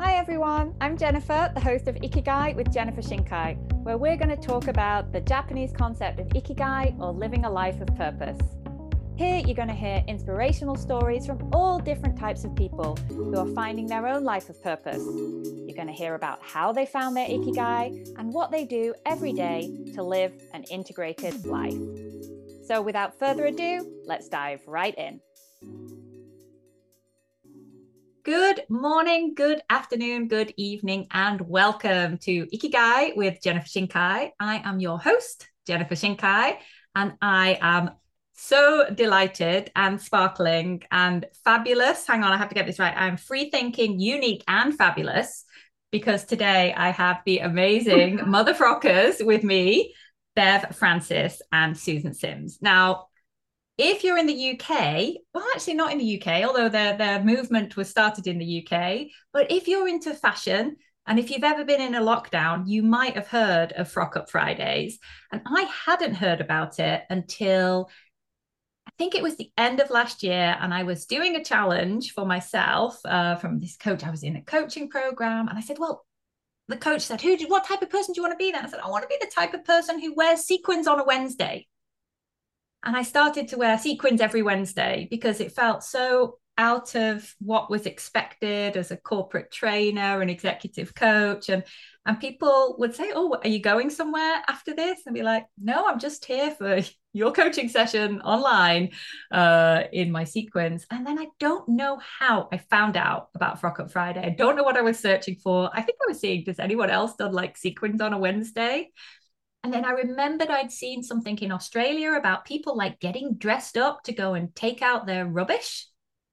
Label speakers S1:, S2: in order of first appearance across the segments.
S1: Hi everyone, I'm Jennifer, the host of Ikigai with Jennifer Shinkai, where we're going to talk about the Japanese concept of Ikigai or living a life of purpose. Here you're going to hear inspirational stories from all different types of people who are finding their own life of purpose. You're going to hear about how they found their Ikigai and what they do every day to live an integrated life. So without further ado, let's dive right in. Good morning, good afternoon, good evening, and welcome to Ikigai with Jennifer Shinkai. I am your host, Jennifer Shinkai, and I am so delighted and sparkling and fabulous. Hang on, I have to get this right. I'm free thinking, unique, and fabulous because today I have the amazing Mother Frockers with me, Bev Francis and Susan Sims. Now, if you're in the UK, well, actually not in the UK, although their their movement was started in the UK. But if you're into fashion, and if you've ever been in a lockdown, you might have heard of Frock Up Fridays. And I hadn't heard about it until I think it was the end of last year, and I was doing a challenge for myself uh, from this coach. I was in a coaching program, and I said, "Well." The coach said, "Who? Do, what type of person do you want to be?" Then I said, "I want to be the type of person who wears sequins on a Wednesday." And I started to wear sequins every Wednesday because it felt so out of what was expected as a corporate trainer and executive coach. And and people would say, Oh, are you going somewhere after this? And be like, No, I'm just here for your coaching session online uh, in my sequins. And then I don't know how I found out about Frock Up Friday. I don't know what I was searching for. I think I was seeing, does anyone else done like sequins on a Wednesday? And then I remembered I'd seen something in Australia about people like getting dressed up to go and take out their rubbish.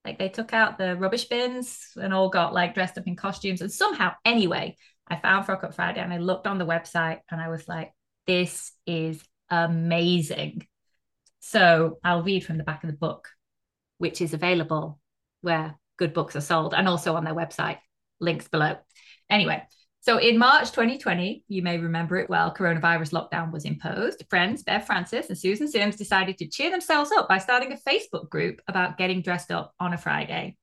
S1: Like they took out the rubbish bins and all got like dressed up in costumes. And somehow, anyway, I found Frock Up Friday and I looked on the website and I was like, this is amazing. So I'll read from the back of the book, which is available where good books are sold and also on their website. Links below. Anyway, so in March 2020, you may remember it well, coronavirus lockdown was imposed. Friends Bev Francis and Susan Sims decided to cheer themselves up by starting a Facebook group about getting dressed up on a Friday.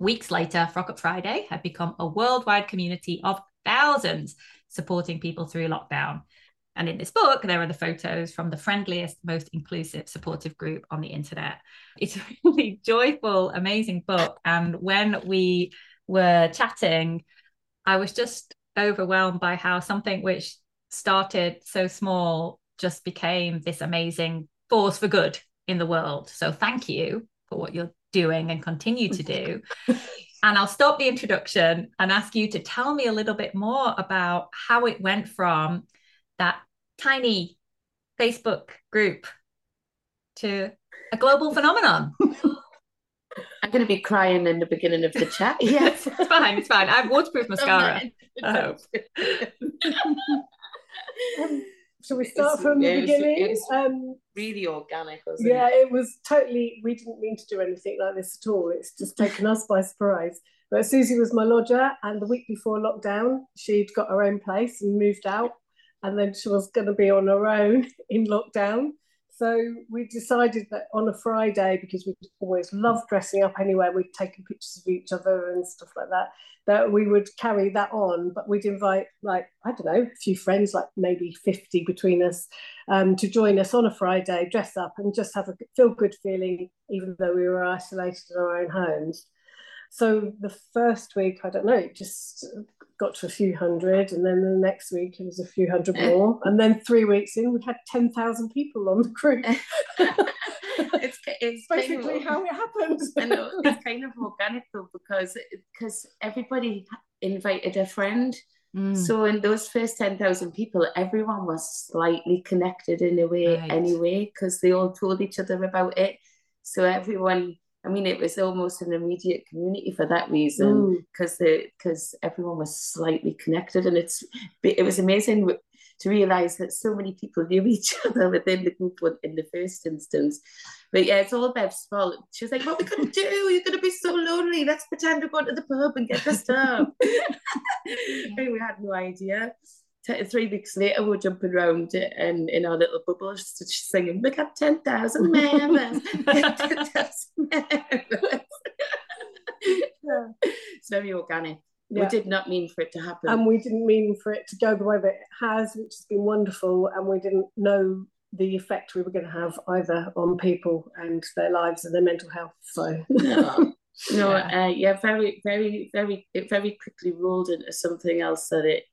S1: Weeks later, Frock Up Friday had become a worldwide community of thousands supporting people through lockdown. And in this book, there are the photos from the friendliest, most inclusive, supportive group on the internet. It's a really joyful, amazing book. And when we were chatting, I was just overwhelmed by how something which started so small just became this amazing force for good in the world. So thank you for what you're doing and continue to do. and I'll stop the introduction and ask you to tell me a little bit more about how it went from that tiny Facebook group to a global phenomenon.
S2: I'm going to be crying in the beginning of the chat.
S1: yes, it's fine. It's fine. I have waterproof mascara. I hope.
S3: um, so we start from the beginning?
S2: It was um, really organic,
S3: yeah, it? Yeah, it was totally. We didn't mean to do anything like this at all. It's just taken us by surprise. But Suzie was my lodger, and the week before lockdown, she'd got her own place and moved out, and then she was going to be on her own in lockdown. So we decided that on a Friday, because we always loved dressing up anyway, we'd taken pictures of each other and stuff like that, that we would carry that on. But we'd invite, like, I don't know, a few friends, like maybe 50 between us, um, to join us on a Friday, dress up and just have a feel good feeling, even though we were isolated in our own homes. So the first week, I don't know, just got to a few hundred, and then the next week it was a few hundred more, and then three weeks in we had ten thousand people on the group.
S2: it's it's
S3: basically kind of, how it happens.
S2: I know it's kind of organic though because because everybody invited a friend. Mm. So in those first ten thousand people, everyone was slightly connected in a way right. anyway, because they all told each other about it. So everyone I mean, it was almost an immediate community for that reason because the because everyone was slightly connected, and it's it was amazing to realize that so many people knew each other within the group in the first instance. But yeah, it's all Bev's fault. She was like, "What we gonna do? You're going to be so lonely. Let's pretend we're going to the pub and get dressed up." we had no idea three weeks later, we are jumping around in, in our little bubbles, singing, "We got ten thousand members, ten thousand members." it's very organic. yeah. we did not mean for it to happen.
S3: And we didn't mean for it to go the way that it has, which has been wonderful. And we didn't know the effect we were going to have either on people and their lives and their mental health. So
S2: no, no, yeah. Uh, yeah, very, very, very, it very quickly rolled into something else that it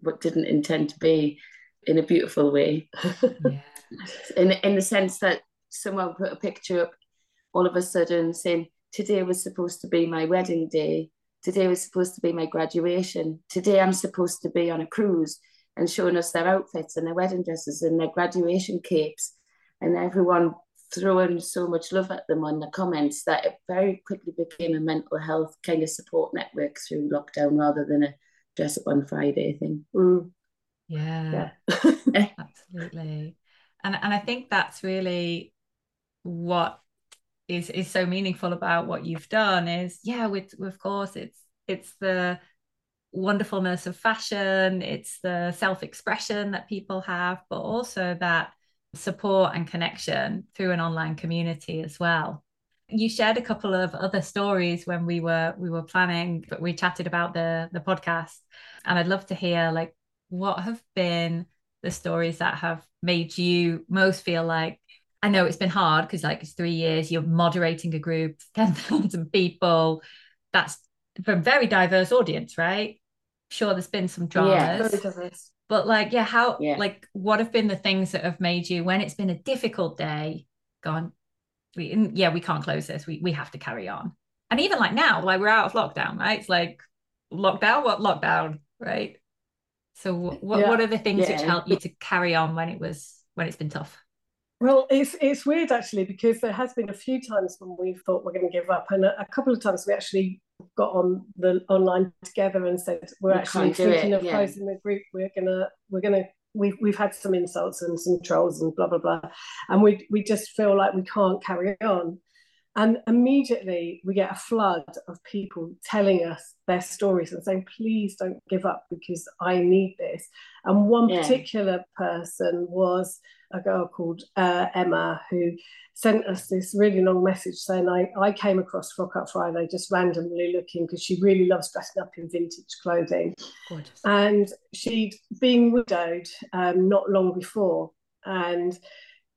S2: what didn't intend to be in a beautiful way. yeah. In in the sense that someone put a picture up all of a sudden saying today was supposed to be my wedding day today was supposed to be my graduation today i'm supposed to be on a cruise and showing us their outfits and their wedding dresses and their graduation capes and everyone throwing so much love at them on the comments that it very quickly became a mental health kind of support network through lockdown rather than a dress up on Friday thing.
S1: Mm. Yeah, yeah. absolutely. And and I think that's really what is is so meaningful about what you've done is yeah with of course it's it's the wonderfulness of fashion it's the self-expression that people have but also that support and connection through an online community as well you shared a couple of other stories when we were we were planning but we chatted about the the podcast and i'd love to hear like what have been the stories that have made you most feel like I know it's been hard because like it's three years, you're moderating a group, 10,000 people. That's a very diverse audience, right? Sure, there's been some dramas. Yeah, but like, yeah, how yeah. like what have been the things that have made you when it's been a difficult day, gone, we yeah, we can't close this. We we have to carry on. And even like now, like we're out of lockdown, right? It's like lockdown, what lockdown, right? So what yeah. what are the things yeah. which help you to carry on when it was when it's been tough?
S3: Well, it's it's weird actually because there has been a few times when we thought we're going to give up, and a, a couple of times we actually got on the online together and said we're we actually thinking it, of yeah. closing the group. We're gonna we're gonna we've we've had some insults and some trolls and blah blah blah, and we we just feel like we can't carry on. And immediately we get a flood of people telling us their stories and saying, please don't give up because I need this. And one yeah. particular person was a girl called uh, Emma who sent us this really long message saying, I, I came across Frock Up Friday just randomly looking because she really loves dressing up in vintage clothing. Gorgeous. And she'd been widowed um, not long before. And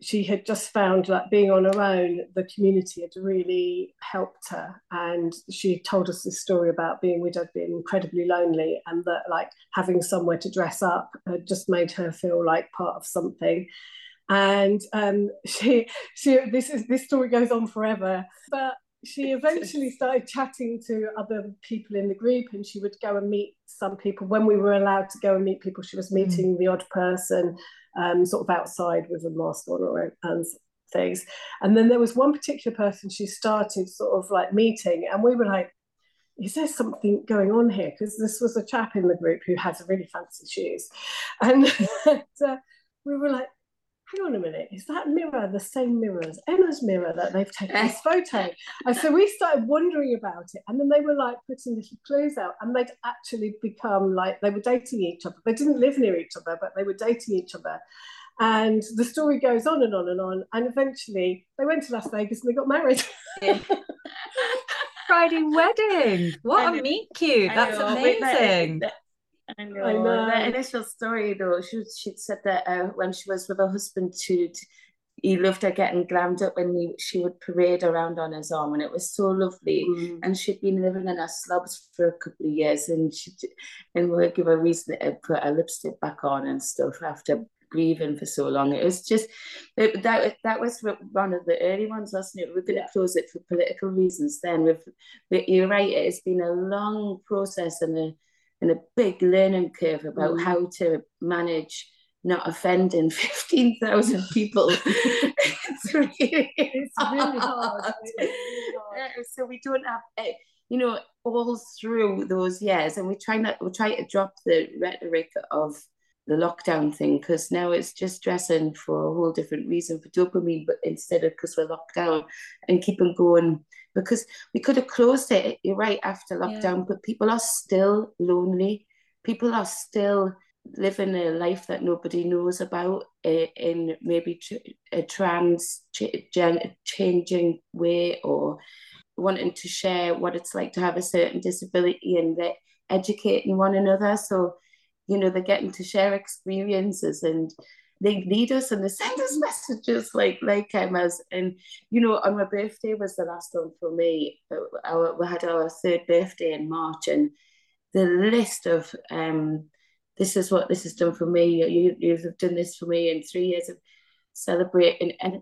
S3: she had just found that being on her own, the community had really helped her. And she told us this story about being widowed, being incredibly lonely, and that like having somewhere to dress up had just made her feel like part of something. And um, she, she, this is this story goes on forever, but she eventually started chatting to other people in the group and she would go and meet some people when we were allowed to go and meet people she was meeting mm. the odd person um, sort of outside with a mask on or and things. And then there was one particular person she started sort of like meeting, and we were like, is there something going on here? Because this was a chap in the group who has really fancy shoes. And uh, we were like, hang on a minute, is that mirror the same mirror as Emma's mirror that they've taken this photo? and so we started wondering about it. And then they were like putting little clues out and they'd actually become like they were dating each other. They didn't live near each other, but they were dating each other. And the story goes on and on and on. And eventually they went to Las Vegas and they got married.
S1: Friday wedding. What a meet cute. That's amazing.
S2: I know. I know. The initial story, though, she she said that uh, when she was with her husband, she he loved her getting glammed up when he, she would parade around on his arm, and it was so lovely. Mm. And she'd been living in her slobs for a couple of years, and she and we'll give her reason to put her lipstick back on and stuff after grieving for so long. It was just it, that that was one of the early ones, wasn't it? We're going to close it for political reasons. Then, with you're right, it's been a long process and a and a big learning curve about mm. how to manage not offending 15,000 people. it's, really, it's really hard. So we don't have, eh, you know, all through those years, and we try not, we try to drop the rhetoric of the lockdown thing because now it's just dressing for a whole different reason for dopamine, but instead of because we're locked down and keeping going because we could have closed it, you're right, after lockdown, yeah. but people are still lonely. People are still living a life that nobody knows about eh, in maybe a trans changing way or wanting to share what it's like to have a certain disability and that educating one another. So, you know, they're getting to share experiences and they need us and they send us messages like like um, as and you know on my birthday was the last one for me our, we had our third birthday in March and the list of um this is what this has done for me you you've done this for me in three years of celebrating and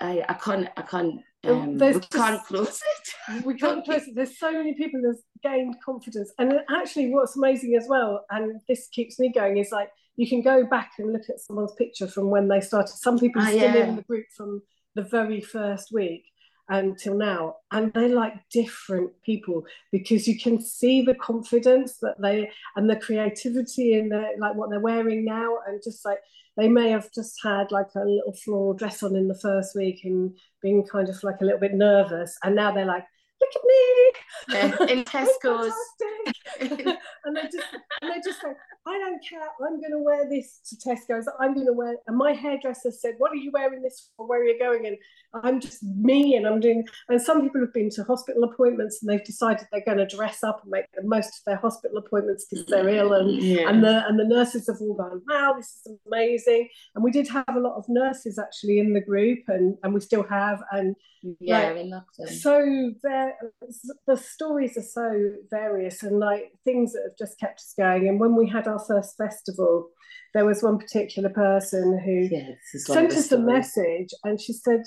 S2: I I can't I can't um, we can't close
S3: it. We can't close it. There's so many people that's gained confidence. And actually, what's amazing as well, and this keeps me going, is like you can go back and look at someone's picture from when they started. Some people are ah, still yeah. in the group from the very first week until now and they're like different people because you can see the confidence that they and the creativity in the like what they're wearing now and just like they may have just had like a little floral dress on in the first week and being kind of like a little bit nervous and now they're like look at me
S2: yeah, in Tesco's
S3: and they just and they just say I don't care. I'm going to wear this to Tesco's. I'm going to wear. And my hairdresser said, "What are you wearing this for? Where are you going?" And I'm just me, and I'm doing. And some people have been to hospital appointments, and they've decided they're going to dress up and make the most of their hospital appointments because they're ill. And yeah. and the and the nurses have all gone, "Wow, this is amazing." And we did have a lot of nurses actually in the group, and and we still have. And
S2: yeah, like,
S3: so the stories are so various, and like things that have just kept us going. And when we had our first festival, there was one particular person who yeah, sent us a message and she said,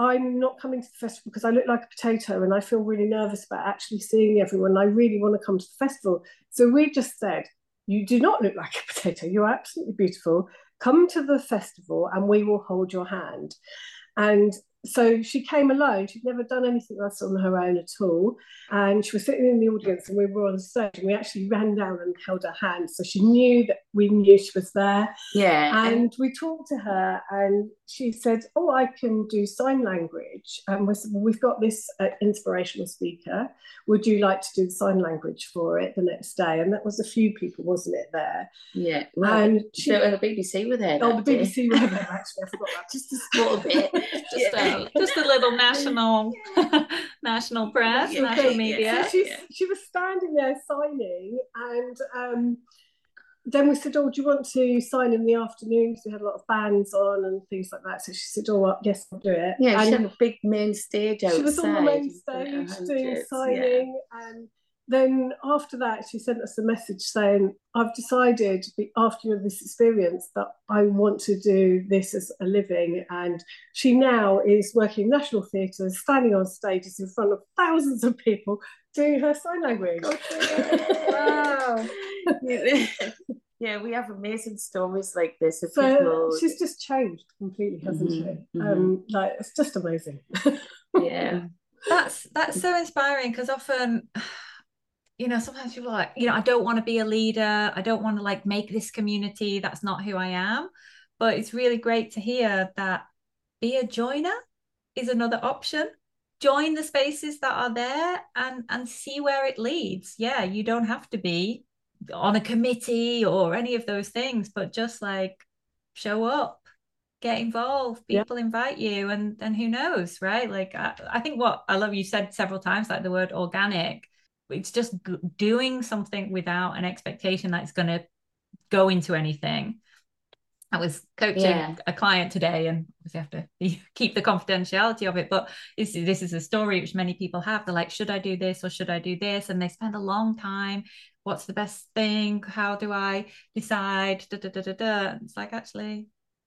S3: I'm not coming to the festival because I look like a potato and I feel really nervous about actually seeing everyone. I really want to come to the festival. So we just said, You do not look like a potato. You're absolutely beautiful. Come to the festival and we will hold your hand. And so she came alone. She'd never done anything else on her own at all. And she was sitting in the audience and we were on stage and we actually ran down and held her hand. So she knew that we knew she was there.
S2: Yeah.
S3: And we talked to her and she said, Oh, I can do sign language. And we said, Well, we've got this uh, inspirational speaker. Would you like to do sign language for it the next day? And that was a few people, wasn't it, there?
S2: Yeah. Well, and she, so the BBC were there.
S3: Oh, the BBC were there, actually. I forgot that.
S2: Just a little bit.
S1: Just yeah just a little national national press, yeah, national media.
S3: So she was standing there signing, and um, then we said, "Oh, do you want to sign in the afternoon?" Because we had a lot of bands on and things like that. So she said, "Oh, well, yes, I'll do it."
S2: Yeah, and she had a big main stage outside.
S3: She was on the main stage doing signing, yeah. and then after that, she sent us a message saying, I've decided after this experience that I want to do this as a living. And she now is working in national theatres, standing on stages in front of thousands of people doing her sign language.
S2: wow. yeah, we have amazing stories like this.
S3: so people... she's just changed completely, hasn't mm-hmm, she? Mm-hmm. Um, like it's just amazing.
S2: yeah.
S1: That's that's so inspiring because often you know, sometimes people are like, you know, I don't want to be a leader. I don't want to like make this community. That's not who I am. But it's really great to hear that be a joiner is another option. Join the spaces that are there and and see where it leads. Yeah, you don't have to be on a committee or any of those things, but just like show up, get involved. People yeah. invite you, and and who knows, right? Like I, I think what I love you said several times, like the word organic it's just doing something without an expectation that it's going to go into anything I was coaching yeah. a client today, and obviously have to keep the confidentiality of it. But this, this is a story which many people have. They're like, should I do this or should I do this? And they spend a long time. What's the best thing? How do I decide? Da, da, da, da, da. It's like actually,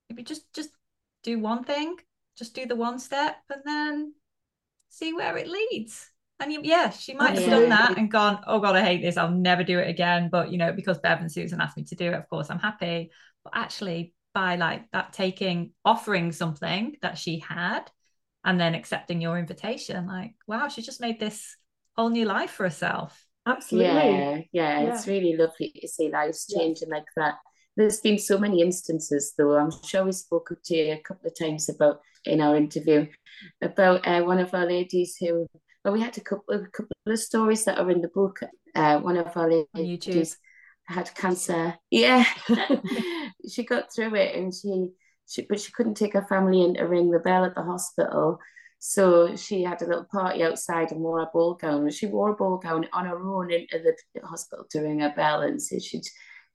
S1: maybe just just do one thing, just do the one step, and then see where it leads. And you, yeah, she might have done that and gone, oh God, I hate this. I'll never do it again. But, you know, because Bev and Susan asked me to do it, of course, I'm happy. But actually, by like that taking, offering something that she had and then accepting your invitation, like, wow, she just made this whole new life for herself.
S3: Absolutely.
S2: Yeah, yeah, yeah. it's really lovely to see lives changing yeah. like that. There's been so many instances, though. I'm sure we spoke to you a couple of times about in our interview about uh, one of our ladies who but we had a couple, a couple of stories that are in the book. Uh, one of our ladies had cancer. Yeah, she got through it, and she, she, but she couldn't take her family in to ring the bell at the hospital. So she had a little party outside and wore a ball gown. She wore a ball gown on her own into the hospital to ring a bell and say she'd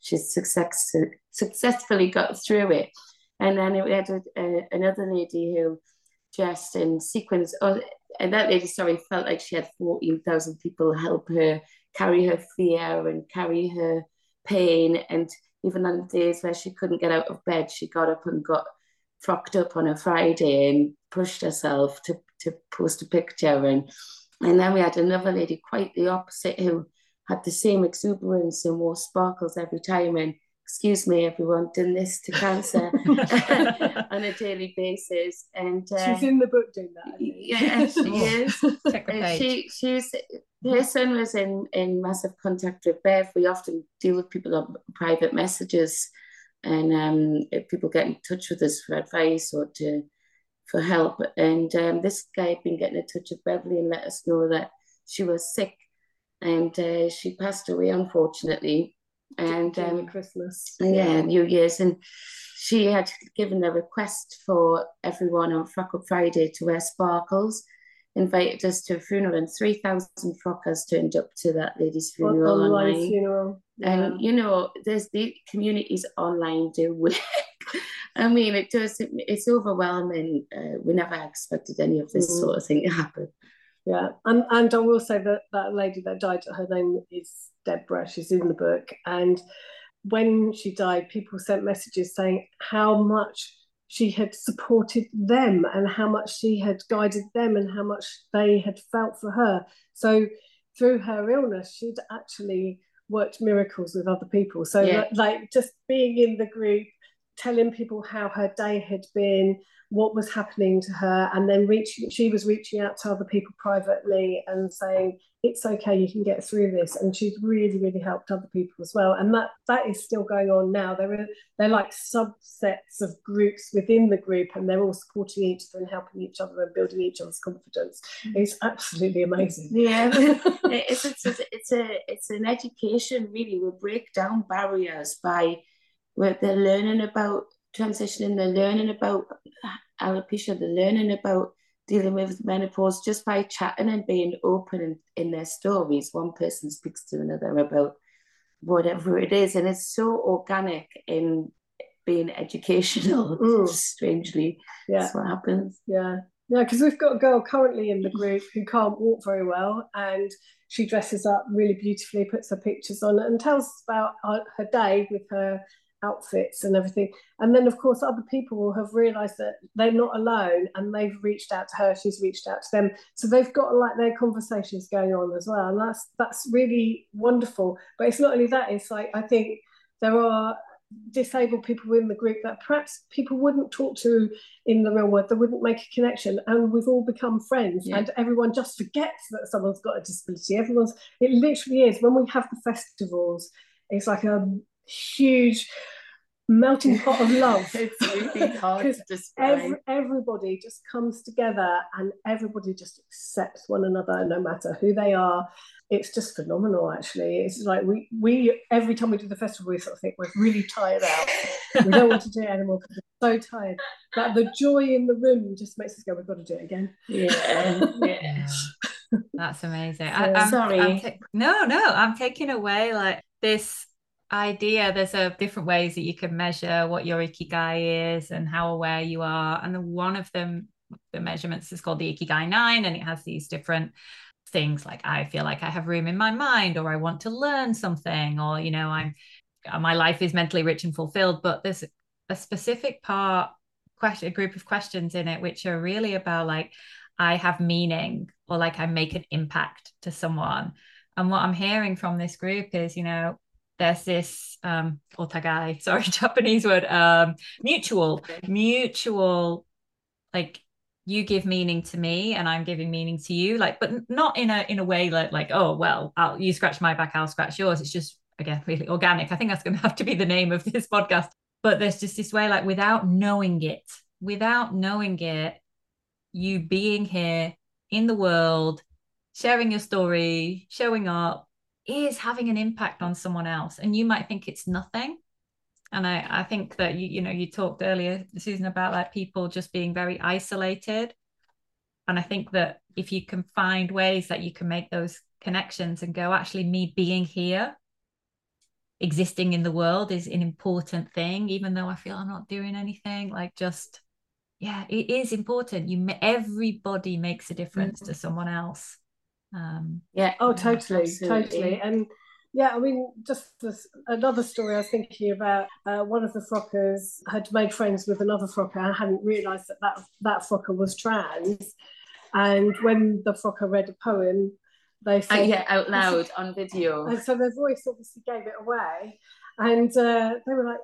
S2: she'd success, successfully got through it. And then we had a, a, another lady who dressed in sequins. oh, and that lady, sorry, felt like she had 14,000 people help her carry her fear and carry her pain. And even on days where she couldn't get out of bed, she got up and got frocked up on a Friday and pushed herself to, to post a picture. And, and then we had another lady quite the opposite who had the same exuberance and wore sparkles every time. And excuse me, everyone, done this to cancer on a daily basis. And
S3: uh, she's in the book doing that.
S2: Yeah, she is. uh, she she's her son was in in massive contact with Bev. We often deal with people on private messages, and um, people get in touch with us for advice or to for help. And um, this guy had been getting in touch with Beverly and let us know that she was sick, and uh, she passed away unfortunately and um,
S3: Christmas.
S2: Yeah, New Year's, and she had given a request for everyone on Frock Up Friday to wear sparkles. Invited us to a funeral, and three thousand frockers turned up to that lady's funeral
S3: online. online. Funeral,
S2: yeah. and you know, there's the communities online do work. I mean, it does. It, it's overwhelming. Uh, we never expected any of this mm. sort of thing to happen.
S3: Yeah, and and I will say that that lady that died, her name is Deborah. She's in the book, and when she died, people sent messages saying how much she had supported them and how much she had guided them and how much they had felt for her. So through her illness, she'd actually worked miracles with other people. So yeah. like just being in the group, telling people how her day had been, what was happening to her and then reaching she was reaching out to other people privately and saying it's okay you can get through this. And she's really really helped other people as well. And that that is still going on now. There are they're like subsets of groups within the group and they're all supporting each other and helping each other and building each other's confidence. Mm. It's absolutely amazing.
S2: Yeah. It's, it's, it's, it's a it's an education really. We break down barriers by where they're learning about transitioning, they're learning about alopecia, they're learning about dealing with menopause just by chatting and being open in, in their stories. One person speaks to another about whatever it is, and it's so organic in being educational. Mm. Strangely, yeah, that's what happens.
S3: Yeah, yeah, because we've got a girl currently in the group who can't walk very well, and she dresses up really beautifully, puts her pictures on, and tells us about her day with her outfits and everything. And then, of course, other people will have realized that they're not alone and they've reached out to her, she's reached out to them. So they've got like their conversations going on as well. And that's that's really wonderful. But it's not only that, it's like I think there are disabled people in the group that perhaps people wouldn't talk to in the real world, they wouldn't make a connection. And we've all become friends, yeah. and everyone just forgets that someone's got a disability. Everyone's, it literally is when we have the festivals, it's like a huge melting pot of love.
S2: it's really hard to describe.
S3: Every, everybody just comes together and everybody just accepts one another no matter who they are. It's just phenomenal, actually. It's like we we every time we do the festival, we sort of think we're really tired out. we don't want to do it anymore because we're so tired. But the joy in the room just makes us go, we've got to do it again.
S2: Yeah, yeah.
S1: That's amazing. I, am sorry. I'm ta- no, no, I'm taking away like this idea there's a different ways that you can measure what your ikigai is and how aware you are and the one of them the measurements is called the ikigai 9 and it has these different things like i feel like i have room in my mind or i want to learn something or you know i'm my life is mentally rich and fulfilled but there's a specific part question a group of questions in it which are really about like i have meaning or like i make an impact to someone and what i'm hearing from this group is you know there's this um otagai sorry japanese word um mutual mutual like you give meaning to me and i'm giving meaning to you like but not in a in a way like like oh well I'll, you scratch my back i'll scratch yours. It's just again really organic. I think that's going to have to be the name of this podcast. But there's just this way like without knowing it without knowing it you being here in the world sharing your story showing up is having an impact on someone else and you might think it's nothing and I, I think that you you know you talked earlier susan about like people just being very isolated and I think that if you can find ways that you can make those connections and go, actually, me being here, existing in the world is an important thing, even though I feel I'm not doing anything. Like, just, yeah, it is important. You, everybody makes a difference mm-hmm. to someone else. Um,
S3: yeah. Oh, totally, absolutely. totally. And yeah, I mean, just this, another story I was thinking about. Uh, one of the frockers had made friends with another frocker I hadn't realised that, that that frocker was trans. And when the frocker read a poem, they said,
S2: uh, yeah, out loud on video.
S3: And so their voice obviously gave it away. And uh, they were like,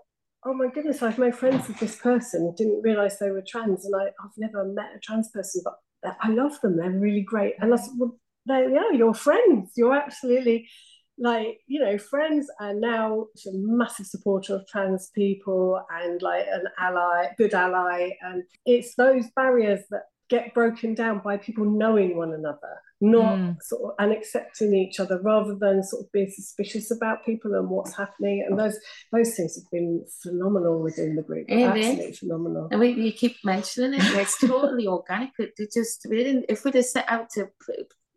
S3: oh my goodness, I've made friends with this person. Didn't realise they were trans. And I, I've never met a trans person, but I love them. They're really great. And I said, well, they, yeah, you're your friends. You're absolutely like you know friends and now she's a massive supporter of trans people and like an ally good ally. And it's those barriers that get broken down by people knowing one another not mm. sort of and accepting each other rather than sort of being suspicious about people and what's happening. And those those things have been phenomenal within the group. Absolutely phenomenal.
S2: and we, you keep mentioning it it's totally organic. It just we didn't if we'd have set out to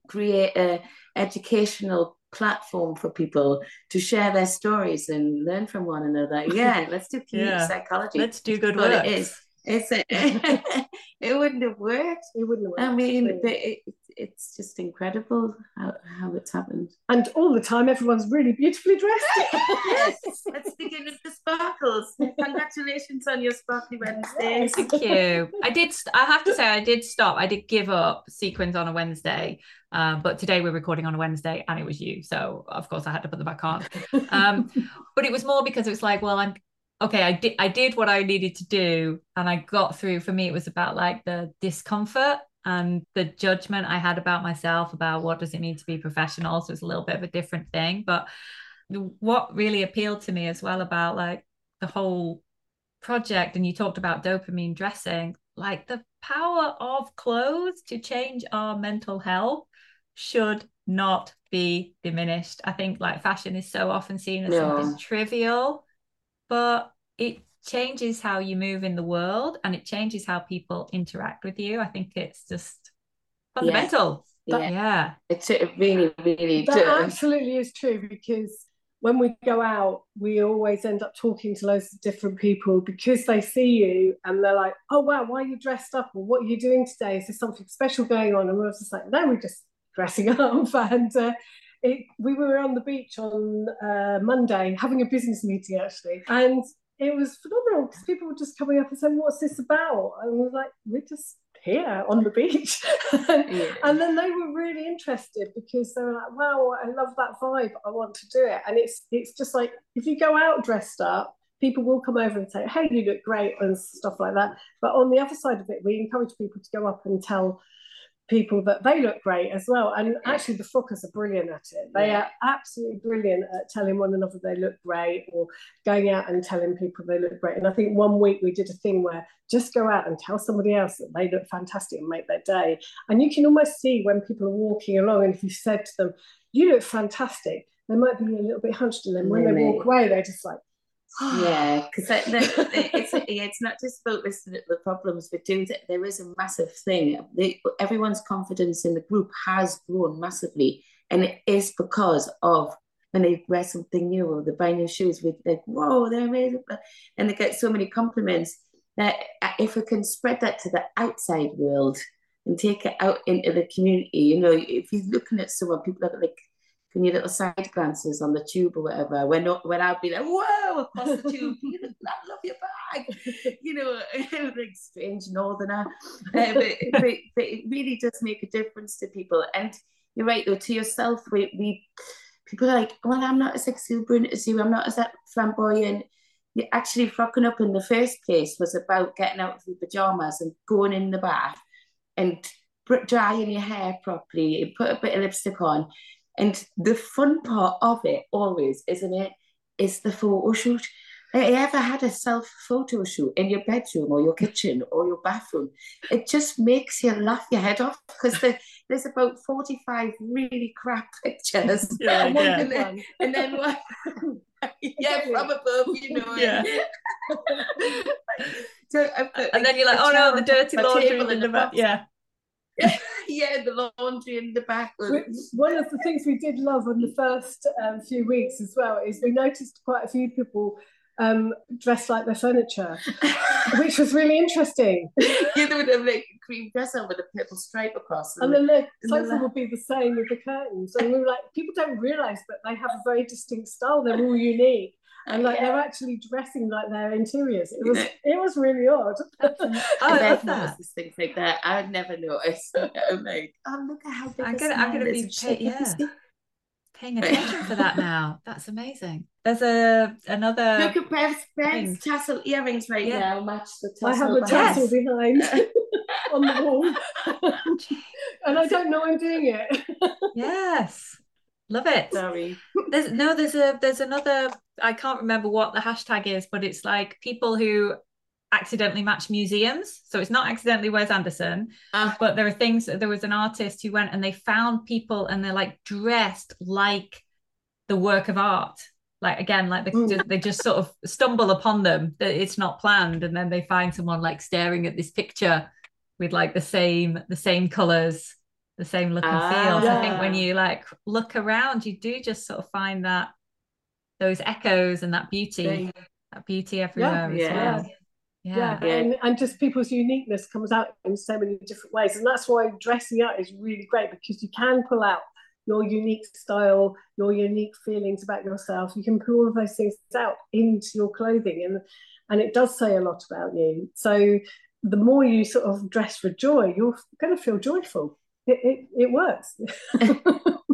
S2: create a educational platform for people to share their stories and learn from one another. Yeah, let's do community yeah. psychology.
S1: Let's do good work.
S2: It is. It's a, it wouldn't have worked.
S3: It wouldn't have worked. I
S2: mean, it, it's just incredible how, how it's happened.
S3: And all the time, everyone's really beautifully dressed.
S2: yes, let's begin with the sparkles. Congratulations on your sparkly Wednesday.
S1: Thank you. I did. I have to say, I did stop. I did give up sequins on a Wednesday. Um, but today we're recording on a Wednesday and it was you. So of course I had to put them back on. Um, but it was more because it was like, well, I'm okay, I did I did what I needed to do and I got through. For me, it was about like the discomfort and the judgment I had about myself about what does it mean to be professional. So it's a little bit of a different thing. But what really appealed to me as well about like the whole project, and you talked about dopamine dressing, like the power of clothes to change our mental health should not be diminished. I think like fashion is so often seen as something trivial, but it changes how you move in the world and it changes how people interact with you. I think it's just fundamental.
S2: Yeah. That, yeah. It's it really, really
S3: that does. absolutely is true because when we go out, we always end up talking to loads of different people because they see you and they're like, oh wow, why are you dressed up? Or what are you doing today? Is there something special going on? And we're just like, no, we're just dressing up. And uh, it, we were on the beach on uh, Monday having a business meeting actually. And it was phenomenal because people were just coming up and saying, "What's this about?" And we was like, "We're just here on the beach," and, yeah. and then they were really interested because they were like, "Wow, I love that vibe. I want to do it." And it's it's just like if you go out dressed up, people will come over and say, "Hey, you look great," and stuff like that. But on the other side of it, we encourage people to go up and tell people that they look great as well. And actually, the Frockers are brilliant at it. They yeah. are absolutely brilliant at telling one another they look great or going out and telling people they look great. And I think one week we did a thing where just go out and tell somebody else that they look fantastic and make their day. And you can almost see when people are walking along, and if you said to them, You look fantastic, they might be a little bit hunched. And then when really? they walk away, they're just like,
S2: yeah, because it's it's not just about listening to the problems, but do that. There is a massive thing. They, everyone's confidence in the group has grown massively, and it is because of when they wear something new or they buy new shoes. We like, whoa, they're amazing, and they get so many compliments that uh, if we can spread that to the outside world and take it out into the community, you know, if you're looking at someone, people are like can you little side glances on the tube or whatever. When when I'd be like whoa across the tube you I love your bag. You know like strange northerner. Uh, but, but, but, it really does make a difference to people. And you're right though to yourself we, we people are like well I'm not as exuberant as you. I'm not as that flamboyant. Actually frocking up in the first place was about getting out of your pajamas and going in the bath and drying your hair properly and put a bit of lipstick on and the fun part of it always, isn't it, is the photo shoot. Have you ever had a self photo shoot in your bedroom or your kitchen or your bathroom? It just makes you laugh your head off because the, there's about 45 really crap pictures.
S1: Yeah,
S2: and,
S1: yeah.
S2: Then, and then one, yeah, from above, you know. Yeah.
S1: so, uh, and then you're like, oh no, the dirty laundry in the back. Yeah.
S2: yeah, the laundry in the back.
S3: One of the things we did love on the first um, few weeks as well is we noticed quite a few people um, dressed like their furniture, which was really interesting.
S2: yeah, they would have like a cream dress on with a purple stripe across.
S3: And, and then the sofa would be the same with the curtains. And we were like, people don't realise that they have a very distinct style. They're all unique. And like yeah. they're actually dressing like their interiors. It was it was really odd.
S2: oh, I love that. things like that. I would never noticed. Oh, I'm like, oh look at how big
S1: I'm gonna I'm gonna be pay, yeah paying attention for that now. That's amazing. There's a another.
S2: Look at Bev's, Bev's tassel earrings right yeah. now. Match the tassel.
S3: I have a tassel behind on the wall, and I don't know I'm doing it.
S1: yes, love it.
S2: Sorry.
S1: There's no. There's a. There's another. I can't remember what the hashtag is, but it's like people who accidentally match museums. So it's not accidentally Wes Anderson, uh, but there are things. There was an artist who went and they found people and they're like dressed like the work of art. Like again, like they, they just sort of stumble upon them that it's not planned, and then they find someone like staring at this picture with like the same the same colors, the same look and feel. Yeah. I think when ah. you like look around, you do just sort of find that those echoes and that beauty, that beauty everywhere yeah. as yeah. well
S3: yeah, yeah. And, and just people's uniqueness comes out in so many different ways and that's why dressing up is really great because you can pull out your unique style your unique feelings about yourself you can pull all of those things out into your clothing and and it does say a lot about you so the more you sort of dress for joy you're going to feel joyful it, it, it works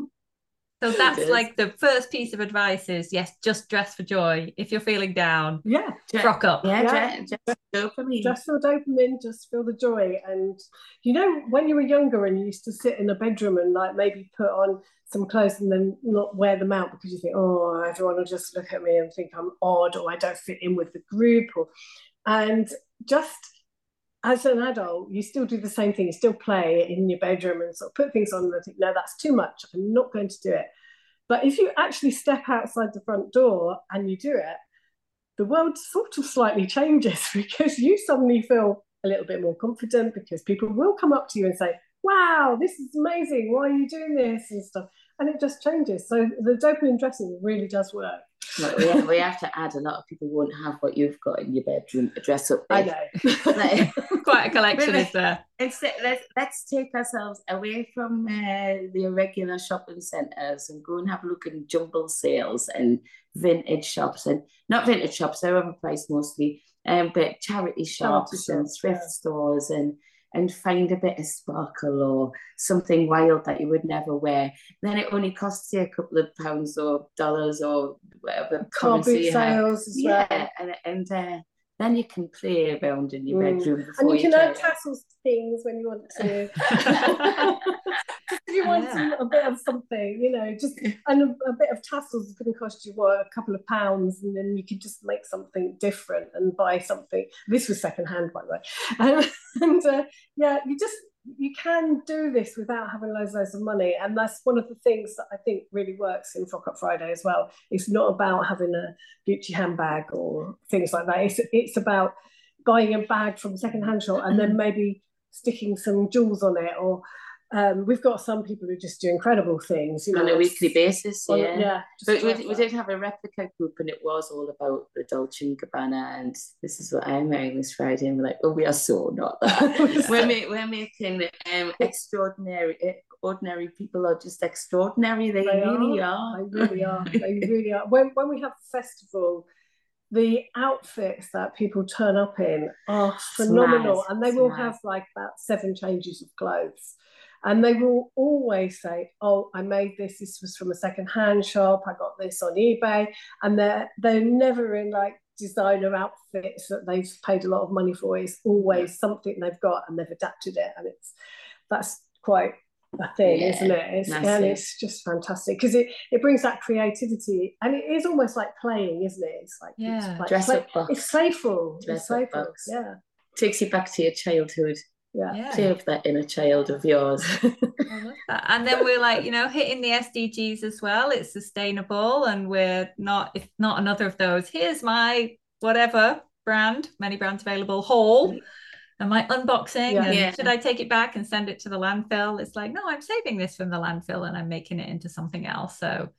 S1: So that's like the first piece of advice is yes, just dress for joy. If you're feeling down,
S3: yeah,
S1: rock up.
S2: Yeah, yeah. Just, just dopamine.
S3: Just feel dopamine, just feel the joy. And you know, when you were younger and you used to sit in a bedroom and like maybe put on some clothes and then not wear them out because you think, oh, everyone will just look at me and think I'm odd or I don't fit in with the group or and just as an adult, you still do the same thing. You still play in your bedroom and sort of put things on and think, no, that's too much. I'm not going to do it. But if you actually step outside the front door and you do it, the world sort of slightly changes because you suddenly feel a little bit more confident because people will come up to you and say, wow, this is amazing. Why are you doing this and stuff? And it just changes. So the dopamine dressing really does work.
S2: Like we, have, we have to add a lot of people won't have what you've got in your bedroom to dress up.
S3: With. I know.
S1: Quite a collection, is there?
S2: Instead, let's, let's take ourselves away from uh, the irregular shopping centres and go and have a look in jumble sales and vintage shops and not vintage shops, they're overpriced mostly, um, but charity shops charity and thrift yeah. stores and and find a bit of sparkle or something wild that you would never wear. Then it only costs you a couple of pounds or dollars or whatever.
S3: Car boot sales as
S2: well. Yeah, and, and uh, then you can play around in your mm. bedroom.
S3: And you can add tassels to things when you want to. if you want yeah. some, a bit of something, you know, just and a, a bit of tassels is going to cost you what a couple of pounds, and then you could just make something different and buy something. This was secondhand, by the way, um, and uh, yeah, you just you can do this without having loads loads of money. And that's one of the things that i think really works in frock up friday as well. It's not about having a gucci handbag or things like that. It's, it's about buying a bag from a second-hand shop and then maybe sticking some jewels on it or um, we've got some people who just do incredible things you know,
S2: on a weekly basis.
S3: On,
S2: yeah,
S3: yeah.
S2: But we, we did have a replica group, and it was all about the Dolce and Gabbana, and this is what I'm wearing this Friday. And we're like, oh, we are so not that. we're, ma- we're making um, extraordinary. Eh, ordinary people are just extraordinary. They, they really are.
S3: are. They really are. They really are. When when we have a festival the outfits that people turn up in are phenomenal and they will have like about seven changes of clothes and they will always say, "Oh, I made this. This was from a second-hand shop. I got this on eBay." And they're they're never in like designer outfits that they've paid a lot of money for. It's always something they've got and they've adapted it, and it's that's quite a thing, yeah, isn't it? It's, and it's just fantastic because it, it brings that creativity and it is almost like playing, isn't it? It's like,
S1: yeah.
S3: it's like
S2: dress
S3: play,
S2: up box.
S3: It's playful. Dress it's playful.
S2: Box.
S3: Yeah.
S2: Takes you back to your childhood
S3: yeah, yeah.
S2: save that inner child of yours
S1: and then we're like you know hitting the sdgs as well it's sustainable and we're not it's not another of those here's my whatever brand many brands available haul mm-hmm. am I unboxing? Yeah. And yeah. should I take it back and send it to the landfill? It's like, no, I'm saving this from the landfill and I'm making it into something else. So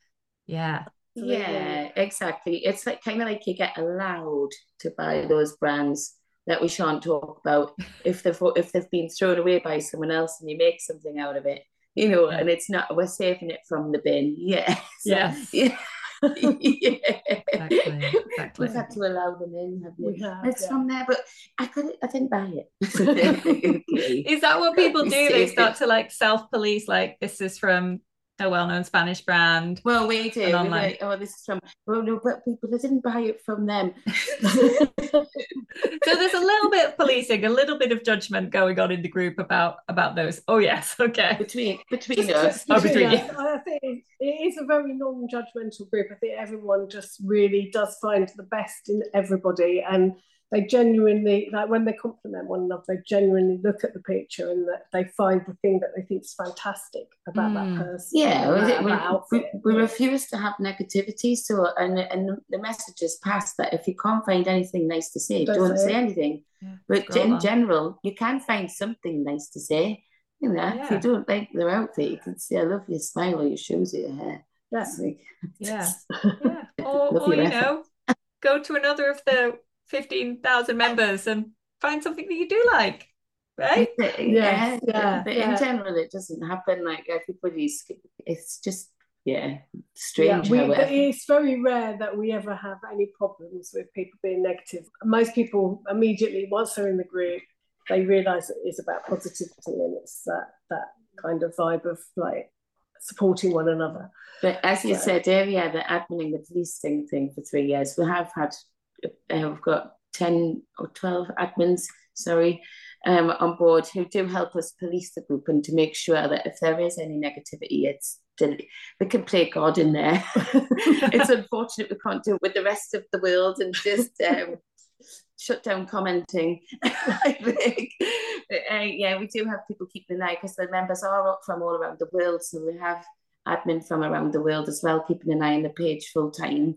S1: yeah.
S2: Yeah, exactly. It's like kind of like you get allowed to buy those brands that we shan't talk about if they've if they've been thrown away by someone else and you make something out of it you know and it's not we're saving it from the bin yeah
S1: yes
S2: yeah yeah. Exactly, exactly. We've had to allow them in, have we? Have, it's yeah. from there, but I couldn't. I didn't buy it.
S1: Is that what people do? They start to like self-police. Like this is from a well-known Spanish brand.
S2: Well, we do. We're like, oh, this is from. Well, no, but people they didn't buy it from them.
S1: so there's a little bit of policing, a little bit of judgment going on in the group about about those. Oh yes, okay.
S2: Between between us,
S3: oh, between us. I think it is a very non-judgmental group. I think everyone just really does find the best in everybody and they genuinely like when they compliment one another they genuinely look at the picture and that they find the thing that they think is fantastic about mm. that person
S2: yeah we, we, we, refuse to have negativity so and and the message is passed that if you can't find anything nice to say don't, don't say, say anything. Yeah, but in on. general you can find something nice to say you know yeah. if you don't like their outfit you can say i love your smile or your shoes or your hair.
S1: That's like, yeah. Yeah. Or, or you know go to another of the 15,000 members and find something that you do like right
S2: yeah yeah, yeah but yeah. in general it doesn't happen like everybody's it's just yeah strange
S3: yeah, we, it's very rare that we ever have any problems with people being negative most people immediately once they're in the group they realize it is about positivity and it's that that kind of vibe of like supporting one another
S2: but as you so. said earlier the admin and the policing thing for three years we have had uh, we've got 10 or 12 admins, sorry, um, on board who do help us police the group and to make sure that if there is any negativity, it's we can play God in there. it's unfortunate we can't do it with the rest of the world and just um, shut down commenting. I think. But, uh, yeah, we do have people keeping an eye because the members are up from all around the world. So we have admin from around the world as well, keeping an eye on the page full time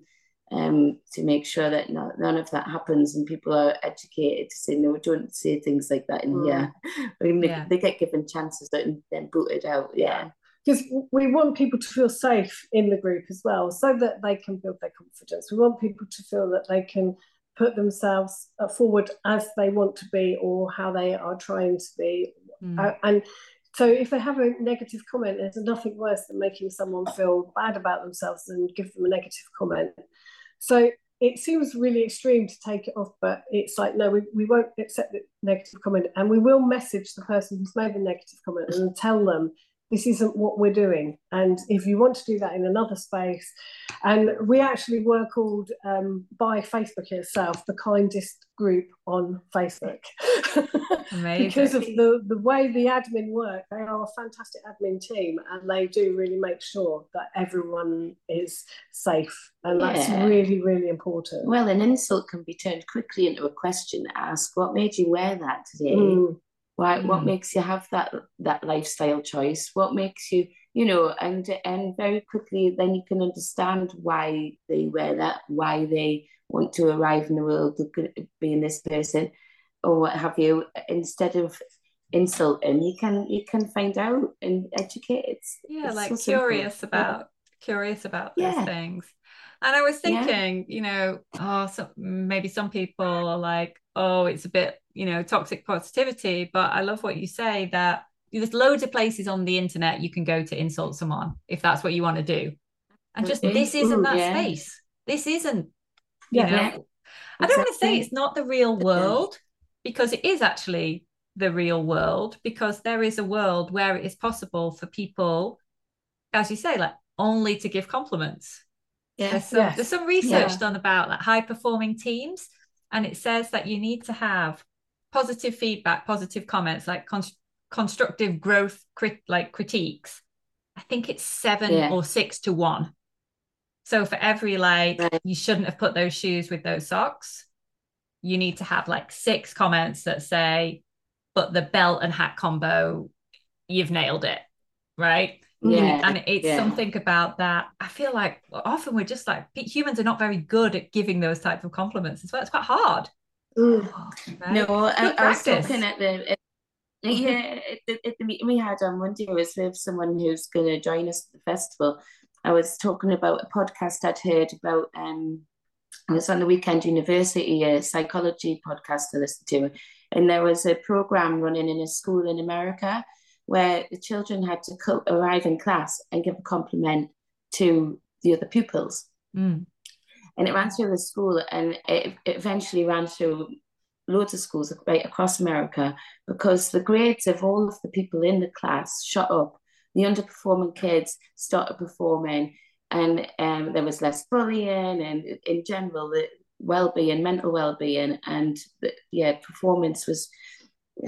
S2: um, to make sure that no, none of that happens and people are educated to say no don't say things like that in mm. here I mean, yeah. they, get given chances and then booted out yeah
S3: because we want people to feel safe in the group as well so that they can build their confidence we want people to feel that they can put themselves uh, forward as they want to be or how they are trying to be mm. uh, and so if they have a negative comment, there's nothing worse than making someone feel bad about themselves and give them a negative comment. So it seems really extreme to take it off, but it's like, no, we, we won't accept the negative comment. And we will message the person who's made the negative comment and tell them this isn't what we're doing. And if you want to do that in another space, and we actually were called um, by Facebook itself the kindest group on Facebook because of the, the way the admin work. They are a fantastic admin team and they do really make sure that everyone is safe. And that's yeah. really, really important.
S2: Well, an insult can be turned quickly into a question asked, What made you wear that today? Mm. Why, mm. what makes you have that that lifestyle choice? What makes you, you know, and and very quickly then you can understand why they wear that, why they want to arrive in the world being this person, or what have you. Instead of insulting, you can you can find out and educate. It's,
S1: yeah, it's like so curious simple. about yeah. curious about those yeah. things. And I was thinking, yeah. you know, oh, so maybe some people are like, oh, it's a bit, you know, toxic positivity. But I love what you say that there's loads of places on the internet you can go to insult someone if that's what you want to do. And just this isn't that yeah. space. This isn't, you yeah, know, yeah. I don't want to say it's not the real world because it is actually the real world because there is a world where it is possible for people, as you say, like only to give compliments yeah. There's some, yes. there's some research yeah. done about like high performing teams, and it says that you need to have positive feedback, positive comments, like con- constructive growth, crit- like critiques. I think it's seven yeah. or six to one. So for every like, right. you shouldn't have put those shoes with those socks, you need to have like six comments that say, but the belt and hat combo, you've nailed it. Right
S2: yeah mm-hmm.
S1: and it's
S2: yeah.
S1: something about that i feel like often we're just like humans are not very good at giving those types of compliments as well it's quite hard
S2: No, I, I, was looking at the at, yeah at, at the meeting we had on Monday was with someone who's going to join us at the festival. I was talking about a podcast I'd heard about. Um, I was on the Weekend University a psychology podcast to listen to, and there was a program running in a school in America where the children had to co- arrive in class and give a compliment to the other pupils. Mm. And it ran through the school and it, it eventually ran through loads of schools right across America because the grades of all of the people in the class shot up. The underperforming kids started performing, and um, there was less bullying, and in general, the well-being, mental well-being, and the, yeah, performance was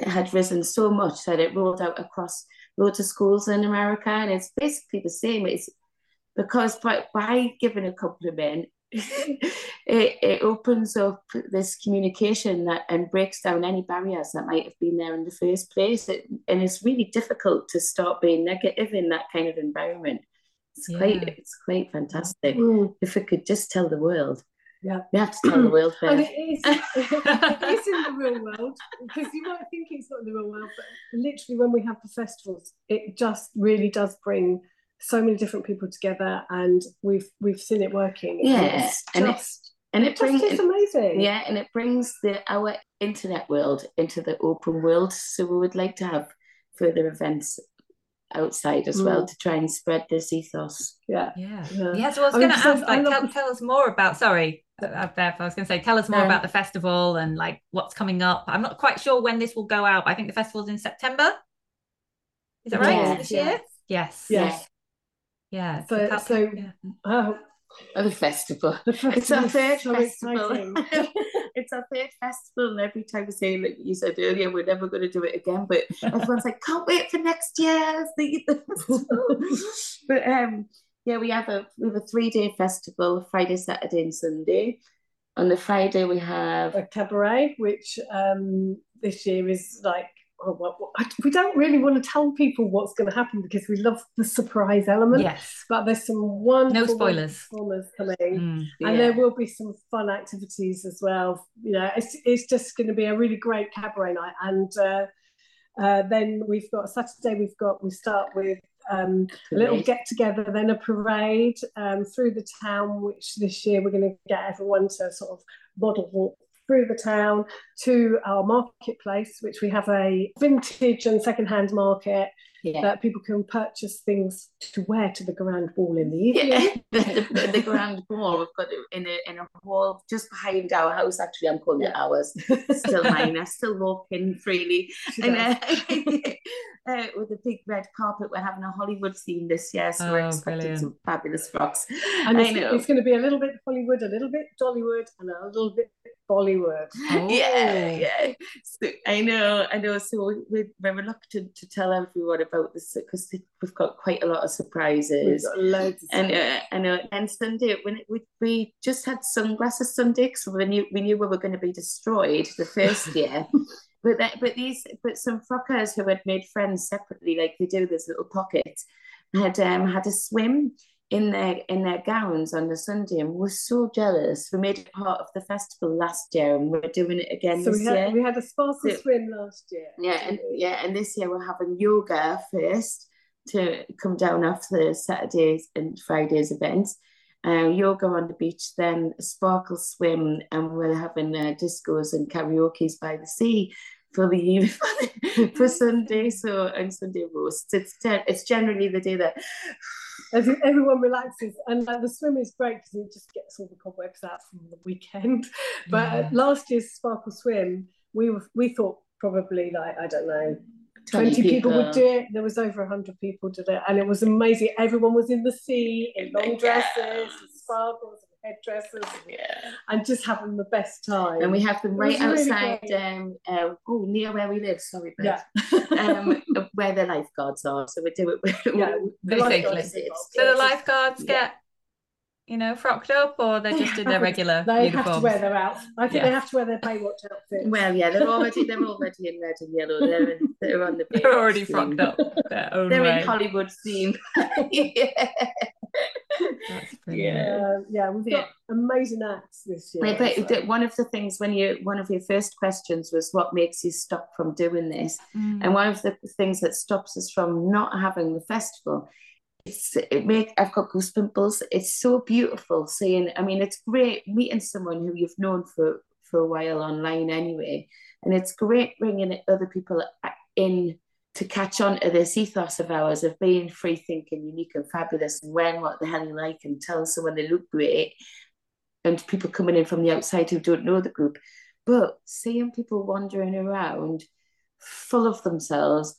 S2: had risen so much that it rolled out across loads of schools in America, and it's basically the same. It's because by, by giving a compliment, it, it opens up this communication that and breaks down any barriers that might have been there in the first place. It, and it's really difficult to stop being negative in that kind of environment. It's yeah. quite it's quite fantastic. Mm. If we could just tell the world.
S3: Yeah.
S2: We have to tell the world
S3: and it is, it is in the real world because you might think it's not in the real world, but literally when we have the festivals, it just really does bring so many different people together and we've we've seen it working.
S2: Yeah. And, it's, and it,
S3: it brings it's amazing.
S2: Yeah, and it brings the our internet world into the open world. So we would like to have further events outside as mm. well to try and spread this ethos.
S3: Yeah.
S1: Yeah. Yeah. yeah so I was going to ask, like, tell, tell us more about, sorry, uh, Bev, I was going to say, tell us more about the festival and like what's coming up. I'm not quite sure when this will go out. I think the festival's in September. Is that right? Yeah. This year?
S3: Yes.
S1: Yes. Yeah.
S3: So, so, so yeah. Oh,
S2: the festival. Festival it's our third so festival. it's our third festival, and every time we say, like you said earlier, we're never going to do it again. But everyone's like, can't wait for next year. but um, yeah, we have a we have a three day festival, Friday, Saturday, and Sunday. On the Friday, we have
S3: a cabaret, which um, this year is like oh, well, we don't really want to tell people what's going to happen because we love the surprise element.
S1: Yes.
S3: But there's some wonderful
S1: no spoilers
S3: performers coming, mm, yeah. and there will be some fun activities as well. You know, it's it's just going to be a really great cabaret night, and uh, uh, then we've got Saturday. We've got we start with um, a little get together, then a parade um, through the town, which this year we're going to get everyone to sort of model walk through the town to our marketplace, which we have a vintage and secondhand market yeah. that people can purchase things to wear to the grand ball in the evening. Yeah.
S2: the, the, the, grand ball, we've got in a in a hall just behind our house. Actually, I'm calling yeah. it ours. Still mine. I still walk in freely. and, uh, uh, with a big red carpet, we're having a Hollywood theme this year, so oh, we're expecting brilliant. some fabulous frocks.
S3: And it's, it's, going to be a little bit Hollywood, a little bit Dollywood, and a little bit Bollywood.
S2: Oh. Yeah, yeah. So, I know, I know. So we're, we're reluctant to tell everyone about this because we've got quite a lot of surprises.
S3: We've got loads.
S2: and uh, I know. And Sunday, when it, we we just had sunglasses Sunday, so we knew we knew we were going to be destroyed the first year. but that, but these but some frockers who had made friends separately, like they do this little pocket, had um had a swim in their in their gowns on the Sunday and we're so jealous. We made it part of the festival last year and we're doing it again so this
S3: we had,
S2: year.
S3: We had a sparkle so, swim last year.
S2: Yeah, and yeah, and this year we're having yoga first to come down after the Saturdays and Fridays events. Uh, yoga on the beach, then a sparkle swim, and we're having uh, discos and karaoke's by the sea for the evening for Sunday. So and Sunday roast. It's it's generally the day that
S3: everyone relaxes and like the swim is great because it just gets all the cobwebs out from the weekend but uh, yeah. last year's sparkle swim we were we thought probably like i don't know 20, 20 people. people. would do it there was over 100 people did it and it was amazing everyone was in the sea in long dresses yeah. sparkles headdresses
S2: yeah.
S3: and just having the best time.
S2: And we have them right outside, really um, uh, oh, near where we live, sorry, but yeah. um, where the lifeguards are. So we do it.
S1: yeah, basically. So the lifeguards get you know, frocked up, or they're just in their regular.
S3: they
S1: uniforms?
S3: have to wear their out. I think yeah. they have to wear their Baywatch outfits.
S2: Well, yeah, they're already they're already in red and yellow. They're in, they're on the.
S1: They're already scene. frocked up.
S2: they're way. in Hollywood scene.
S3: yeah. yeah, yeah. We've got amazing acts this year.
S2: but so. one of the things when you one of your first questions was what makes you stop from doing this, mm. and one of the things that stops us from not having the festival. It's it make I've got goose pimples. It's so beautiful seeing. I mean, it's great meeting someone who you've known for for a while online anyway, and it's great bringing other people in to catch on to this ethos of ours of being free thinking, unique and fabulous, and wearing what the hell you like and telling someone they look great, and people coming in from the outside who don't know the group. But seeing people wandering around full of themselves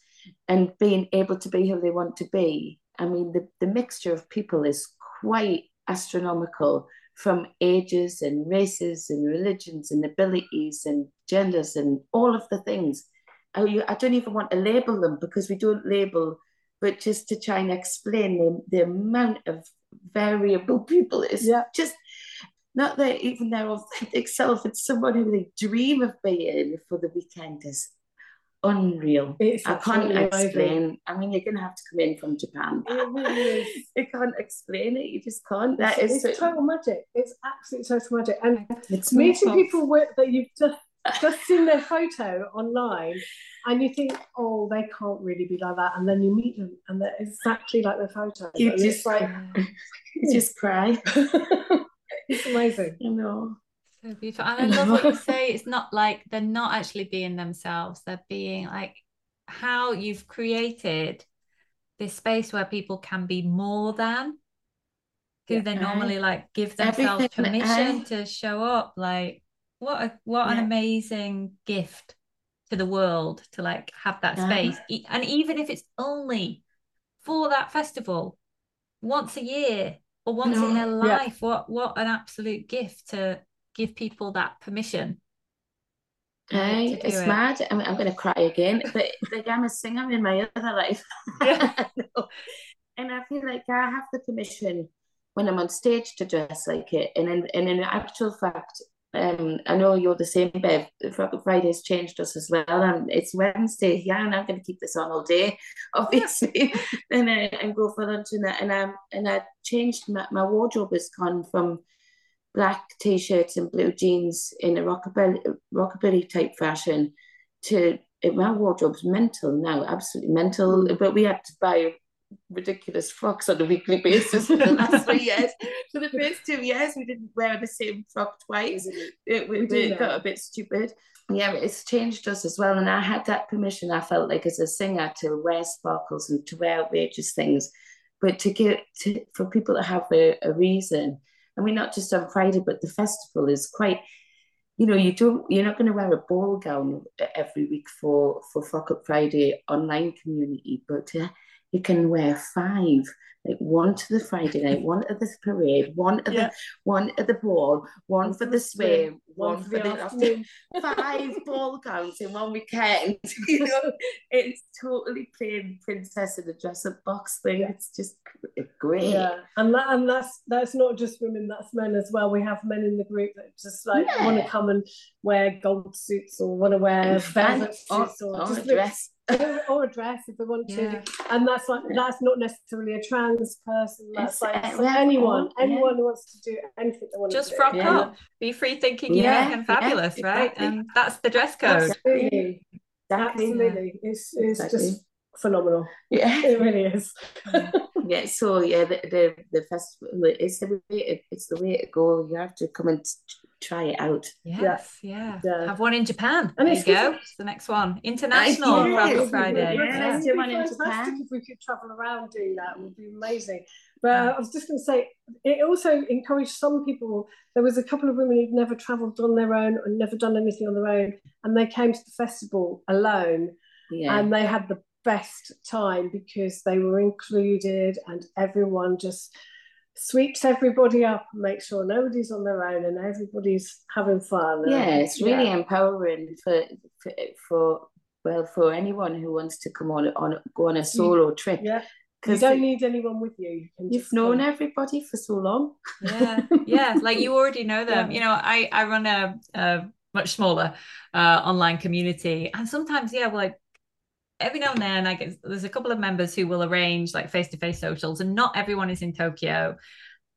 S2: and being able to be who they want to be, I mean, the, the mixture of people is quite astronomical from ages and races and religions and abilities and genders and all of the things oh, I, I don't even want to label them because we don't label, but just to try and explain the, the amount of variable people is yeah. just not that even their authentic self, it's someone who they dream of being for the weekend is unreal. It's I can't explain. I mean, you're gonna have to come in from Japan. It really is. you can't explain it. You just can't. That
S3: it's,
S2: is
S3: it's so, total magic. It's absolute total magic. And it's meeting people with, that you've just just seen their photo online and you think, oh, they can't really be like that. And then you meet them and they're exactly like their photo.
S2: You and just like, you just cry.
S3: it's amazing.
S2: You know.
S1: So beautiful. And I love what you say. It's not like they're not actually being themselves. They're being like how you've created this space where people can be more than who yeah, they normally like give themselves permission I... to show up. Like what a what yeah. an amazing gift to the world to like have that space and even if it's only for that festival once a year or once no. in their life yeah. what what an absolute gift to give people that permission
S2: Hey, it's it. mad. I'm, I'm going to cry again, but like I'm a singer in my other life, yeah. and I feel like I have the permission when I'm on stage to dress like it. And in, and in actual fact, um, I know you're the same, Bev. Friday's changed us as well, and it's Wednesday. Yeah, and I'm going to keep this on all day, obviously, and I, and go for lunch and and um and I changed my, my wardrobe has gone from black t-shirts and blue jeans in a rockabilly rockabilly type fashion to my wardrobe's mental now, absolutely mental. But we had to buy ridiculous frocks on a weekly basis for the last three years. For the first two years, we didn't wear the same frock twice. It, we, we got a bit stupid. Yeah, it's changed us as well. And I had that permission, I felt like as a singer, to wear sparkles and to wear outrageous things. But to get to, for people to have a, a reason, I mean, not just on Friday, but the festival is quite you know, you don't, you're not going to wear a ball gown every week for for Frock Up Friday online community, but to you can wear five like one to the Friday night, one at the parade, one at yeah. the one at the ball, one, one for the swim, one, one for the, the afternoon. five ball gowns in one weekend. you know, it's totally playing princess in a dress up box thing. It's just great.
S3: Yeah, and that and that's that's not just women, that's men as well. We have men in the group that just like yeah. want to come and wear gold suits or want to wear velvet suits or, or, or just dress or a dress if they want yeah. to. And that's like that's not necessarily a trans person. That's it's, like anyone, anyone who wants to do anything they want
S1: Just
S3: to
S1: frock yeah. up, be free thinking, yeah, unique and fabulous, yeah, right? And that's the dress code.
S3: Absolutely, Absolutely. it's it's exactly. just phenomenal.
S2: Yeah,
S3: it really is.
S2: yeah. So yeah, the the, the festival it's the way it's the way to go. You have to come and try it out.
S1: Yes, yeah. yeah. Have one in Japan. And there you go. It's the next one. International Travel Friday.
S3: Yeah, let's do one in Japan. If we could travel around doing that, it would be amazing. But uh, I was just going to say, it also encouraged some people. There was a couple of women who'd never travelled on their own and never done anything on their own, and they came to the festival alone, yeah. and they had the best time because they were included, and everyone just sweeps everybody up and makes sure nobody's on their own and everybody's having fun.
S2: Yeah, it's really yeah. empowering for, for, for well for anyone who wants to come on on go on a solo trip.
S3: Yeah. You don't it, need anyone with you.
S2: you have known everybody for so long.
S1: Yeah, yeah, like you already know them. Yeah. You know, I I run a, a much smaller uh, online community, and sometimes, yeah, like every now and then I get there's a couple of members who will arrange like face-to-face socials and not everyone is in Tokyo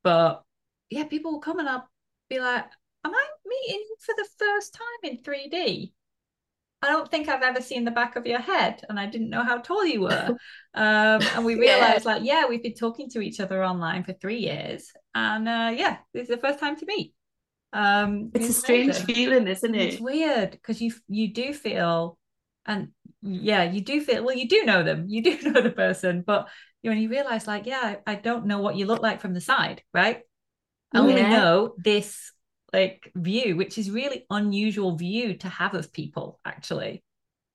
S1: but yeah people will come and I'll be like, am I meeting you for the first time in 3D? I don't think I've ever seen the back of your head, and I didn't know how tall you were. Um, and we realized, yeah. like, yeah, we've been talking to each other online for three years, and uh, yeah, this is the first time to meet. Um,
S2: it's, it's a strange feeling, isn't it?
S1: It's weird because you you do feel, and yeah, you do feel. Well, you do know them, you do know the person, but you know, you realize, like, yeah, I, don't know what you look like from the side, right? I only yeah. know this like view, which is really unusual view to have of people actually.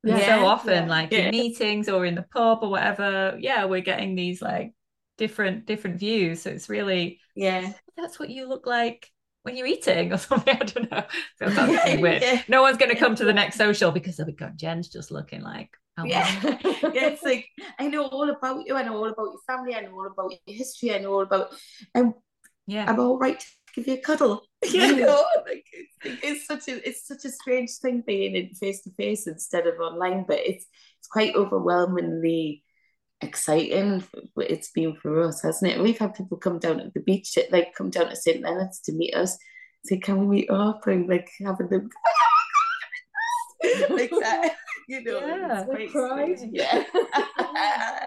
S1: Yeah. So often, yeah. like in meetings or in the pub or whatever, yeah, we're getting these like different different views. So it's really
S2: yeah,
S1: that's what you look like when you're eating or something. I don't know. Weird. Yeah. No one's going to come to the next social because they'll be going, Jen's just looking like.
S2: Oh, yeah. yeah, it's like I know all about you. I know all about your family. I know all about your history. I know all about. And yeah, I'm all right give you a cuddle. you know, like it's, it's, such a it's such a strange thing being in face to face instead of online, but it's it's quite overwhelmingly exciting. It's been for us, hasn't it? We've had people come down to the beach, like come down to St Leonard's to meet us. Say, can we meet up and like having them like that? You know,
S1: yeah,
S2: it's yeah.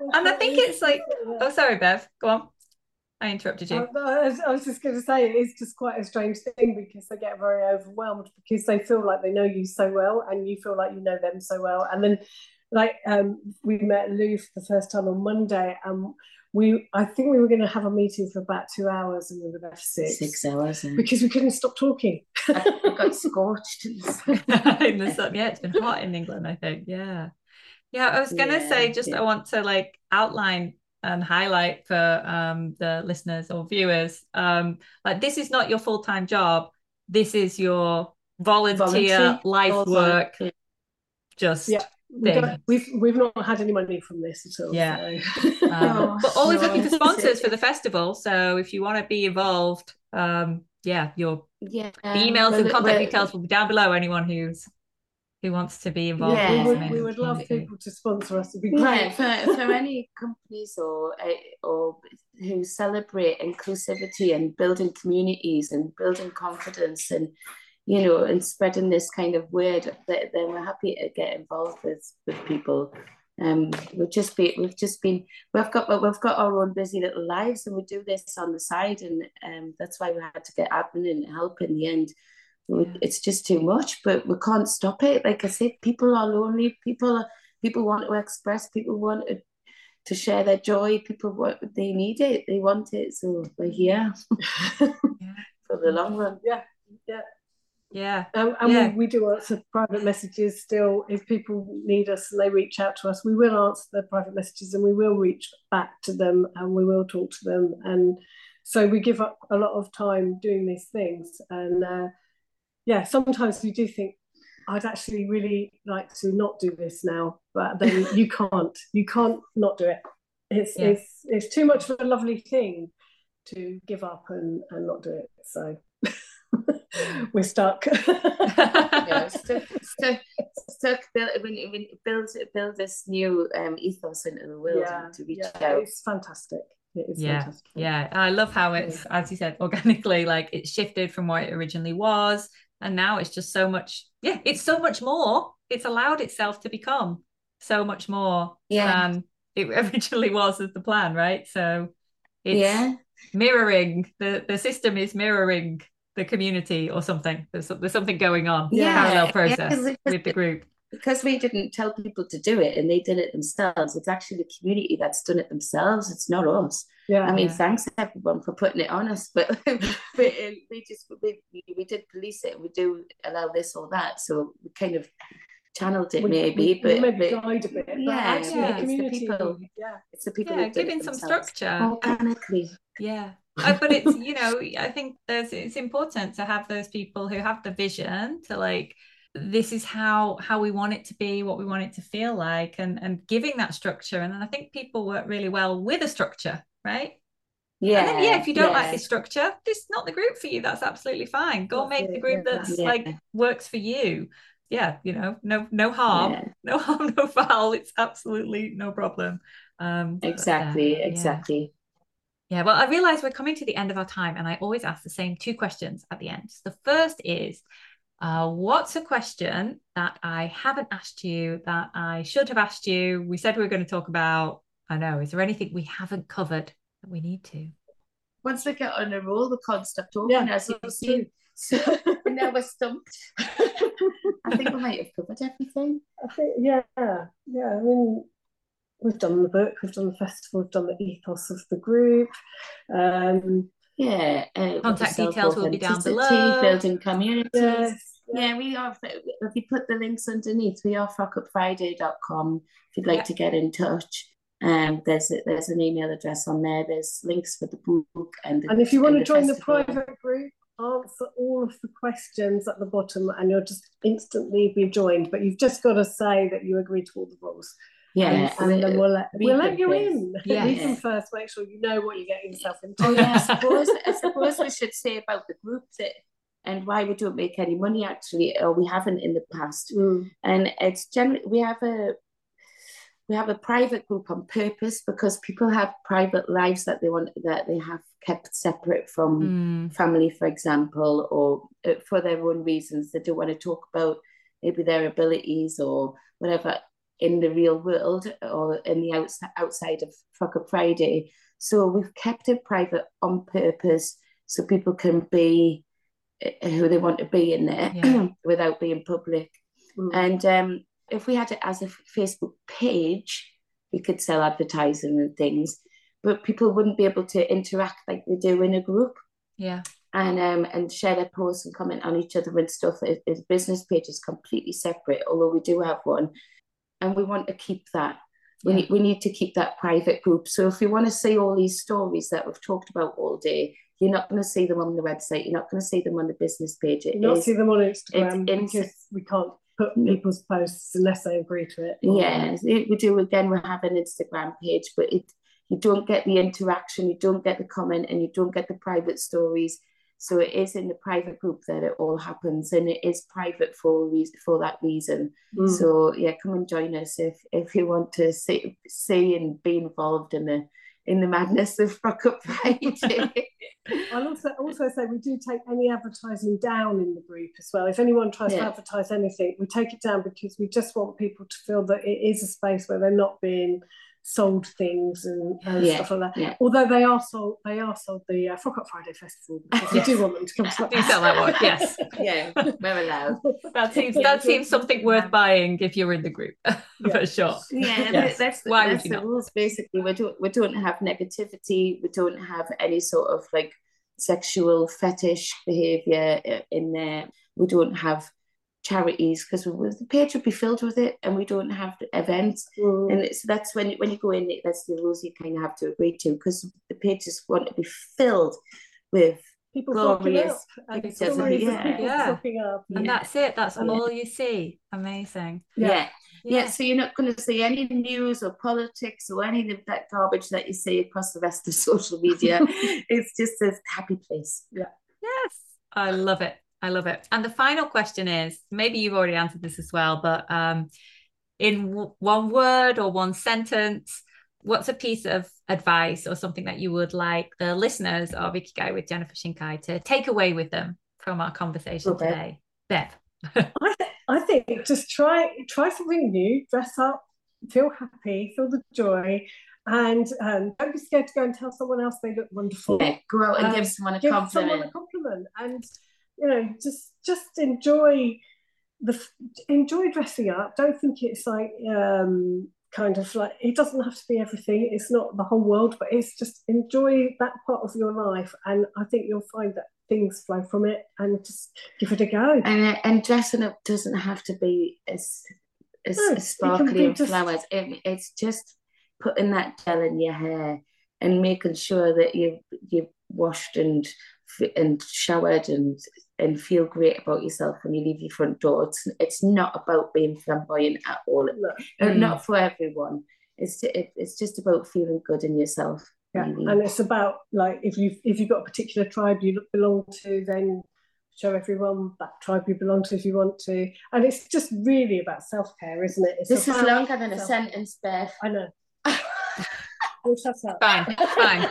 S1: and I think it's like, oh, sorry, Bev, go on. I interrupted you.
S3: Uh, I was just going to say it's just quite a strange thing because they get very overwhelmed because they feel like they know you so well and you feel like you know them so well. And then, like, um, we met Lou for the first time on Monday, and we I think we were going to have a meeting for about two hours, and we were there for six.
S2: Six hours
S3: because we couldn't stop talking.
S2: I got scorched in
S1: the sun. Yeah, it's been hot in England. I think. Yeah. Yeah, I was gonna yeah, say just yeah. I want to like outline and highlight for um, the listeners or viewers um, like this is not your full-time job this is your volunteer, volunteer life work just
S3: yeah we have we've, we've not had any money from this at all
S1: yeah so. um, but always looking for sponsors for the festival so if you want to be involved um yeah your
S2: yeah
S1: emails and contact details will be down below anyone who's who wants to be involved. Yeah,
S3: we would, we would love people to sponsor us. It'd be
S2: great. Yeah, for, for any companies or eh, or who celebrate inclusivity and building communities and building confidence and you know and spreading this kind of word, then we're happy to get involved with with people. Um, we've just been we've just been we've got we've got our own busy little lives and we do this on the side and um, that's why we had to get admin and help in the end. It's just too much but we can't stop it. Like i said people are lonely. People are, people want to express. People want to, to share their joy. People want they need it. They want it. So we're here yeah. for the long run.
S3: Yeah. Yeah
S1: yeah
S3: um, and yeah. We, we do answer private messages still if people need us and they reach out to us we will answer their private messages and we will reach back to them and we will talk to them and so we give up a lot of time doing these things and uh, yeah, sometimes you do think I'd actually really like to not do this now, but then you can't. You can't not do it. It's yeah. it's it's too much of a lovely thing to give up and and not do it. So we're stuck.
S2: yeah, stuck, stuck, stuck build, build, build this new um, ethos into the world yeah, to reach
S3: yeah, out. It's fantastic. It is
S1: yeah,
S3: fantastic.
S1: yeah. I love how it's, as you said, organically, like it shifted from what it originally was and now it's just so much yeah it's so much more it's allowed itself to become so much more yeah. than it originally was as the plan right so it's yeah mirroring the the system is mirroring the community or something. There's, there's something going on. Yeah. Parallel process yeah, with the group.
S2: because we didn't tell people to do it and they did it themselves it's actually the community that's done it themselves it's not us. Yeah. I mean yeah. thanks everyone for putting it on us but, but uh, we just we, we did police it we do allow this or that so we kind of channeled it we, maybe we, but,
S3: maybe but, guide a bit yeah, actually yeah,
S2: it's the people. yeah. It's the people
S1: yeah, giving some structure.
S2: Organically.
S1: Yeah but it's you know i think there's it's important to have those people who have the vision to like this is how how we want it to be what we want it to feel like and and giving that structure. And then i think people work really well with a structure right?
S2: Yeah
S1: then, yeah if you don't yeah. like the structure this is not the group for you. That's absolutely fine. Go that's make it, the group yeah. that's yeah. like works for you. Yeah you know no no harm no harm no foul. It's absolutely no problem.
S2: Um exactly uh, exactly
S1: Yeah, well, I realize we're coming to the end of our time, and I always ask the same two questions at the end. So the first is, uh, what's a question that I haven't asked you that I should have asked you? We said we were going to talk about. I know. Is there anything we haven't covered that we need to?
S2: Once we get on a roll, we can't stop talking, yeah, as you've seen. So now we're stumped. I think we might have covered everything.
S3: I think, yeah, yeah. I mean, we've done the book, we've done the festival, we've done the ethos of the group. Um,
S2: yeah,
S1: uh, contact details will be down below.
S2: Building communities. Yes, yeah. we are. If you put the links underneath, we are frockupfriday.com if you'd like yeah. to get in touch. Um, there's a, there's an email address on there. There's links for the book and the,
S3: and if you want to join festival. the private group, answer all of the questions at the bottom, and you'll just instantly be joined. But you've just got to say that you agree to all the rules.
S2: Yeah,
S3: and, then we'll let, we'll let you in. Yeah, read them first. Make sure you know what you're getting yourself into.
S2: Oh yeah, I suppose I suppose we should say about the group that and why we don't make any money actually, or we haven't in the past. Mm. And it's generally we have a we have a private group on purpose because people have private lives that they want that they have kept separate from mm. family, for example, or uh, for their own reasons. They don't want to talk about maybe their abilities or whatever in the real world or in the outside outside of Up Friday. So we've kept it private on purpose so people can be uh, who they want to be in there yeah. without being public. Mm. And um, if we had it as a Facebook page, we could sell advertising and things, but people wouldn't be able to interact like they do in a group.
S1: Yeah.
S2: And um and share their posts and comment on each other and stuff. His business page is completely separate, although we do have one, and we want to keep that. We, yeah. need, we need to keep that private group. So if you want to see all these stories that we've talked about all day, you're not going to see them on the website. You're not going to see them on the business page.
S3: It you not see them on Instagram because we can't put people's posts unless they agree to it.
S2: Yeah, we do. Again, we have an Instagram page, but it you don't get the interaction, you don't get the comment, and you don't get the private stories. So it is in the private group that it all happens, and it is private for reason for that reason. Mm. So yeah, come and join us if if you want to see see and be involved in the in the madness of Frock Up Friday.
S3: I'll also also say we do take any advertising down in the group as well. If anyone tries yeah. to advertise anything, we take it down because we just want people to feel that it is a space where they're not being sold things and, and yeah, stuff like that. Yeah. Although they are sold, they are sold the uh, Frock Up Friday Festival because yes. we do want them to come to that.
S1: do sell that one, yes.
S2: yeah, we're allowed.
S1: That seems that seems something worth buying if you're in the group for sure.
S2: Yeah, yes. that's why that's would you the not? rules. Basically, we don't we don't have negativity. We don't have any sort of like sexual fetish behavior uh, in there. We don't have charities because the page would be filled with it and we don't have events mm. and so that's when when you go in that's the rules you kind of have to agree to because the pages want to be filled with
S3: people glorious pictures
S1: yeah. yeah. and yeah. that's it that's all you see amazing
S2: yeah. yeah. yeah so you're not going to see any news or politics or any of that garbage that you see across the rest of social media it's just a happy place
S3: yeah
S1: yes i love it I love it. And the final question is maybe you've already answered this as well, but um, in w- one word or one sentence, what's a piece of advice or something that you would like the listeners of Ikigai with Jennifer Shinkai to take away with them from our conversation okay. today? Bev.
S3: I, th- I think just try try something new, dress up, feel happy, feel the joy, and um, don't be scared to go and tell someone else they look wonderful.
S2: Yeah, go out and um, give someone a
S3: give
S2: compliment.
S3: Someone a compliment, and you know, just just enjoy the enjoy dressing up. Don't think it's like um, kind of like it doesn't have to be everything. It's not the whole world, but it's just enjoy that part of your life, and I think you'll find that things flow from it, and just give it a go.
S2: And and dressing up doesn't have to be as as, no, as sparkly and just... flowers. It, it's just putting that gel in your hair and making sure that you you've washed and and showered and and feel great about yourself when you leave your front door. It's, it's not about being flamboyant at all. Mm. Not for everyone. It's it, it's just about feeling good in yourself.
S3: Yeah, really. and it's about like if you if you've got a particular tribe you belong to, then show everyone that tribe you belong to if you want to. And it's just really about self care, isn't it? It's
S2: this is longer than a sentence, Bev.
S3: I know.
S1: we'll shut up. Fine, fine.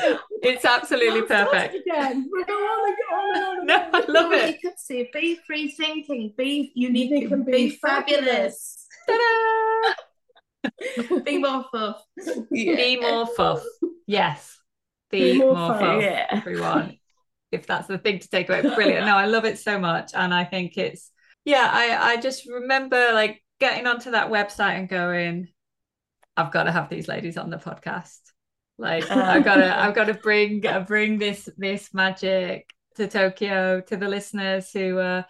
S1: it's absolutely perfect.
S3: Again. We'll go on and on and on.
S1: No, I love it.
S2: You could say, be free thinking, be unique, unique and be, be fabulous. fabulous. be more fuff.
S1: Yeah. Be more fuff. Yes. Be, be more, more fuff, fuff yeah. everyone. If that's the thing to take away. Brilliant. No, I love it so much. And I think it's, yeah, I, I just remember like getting onto that website and going, I've got to have these ladies on the podcast. Like uh. I've got to, I've got to bring, uh, bring this, this magic to Tokyo to the listeners who, uh,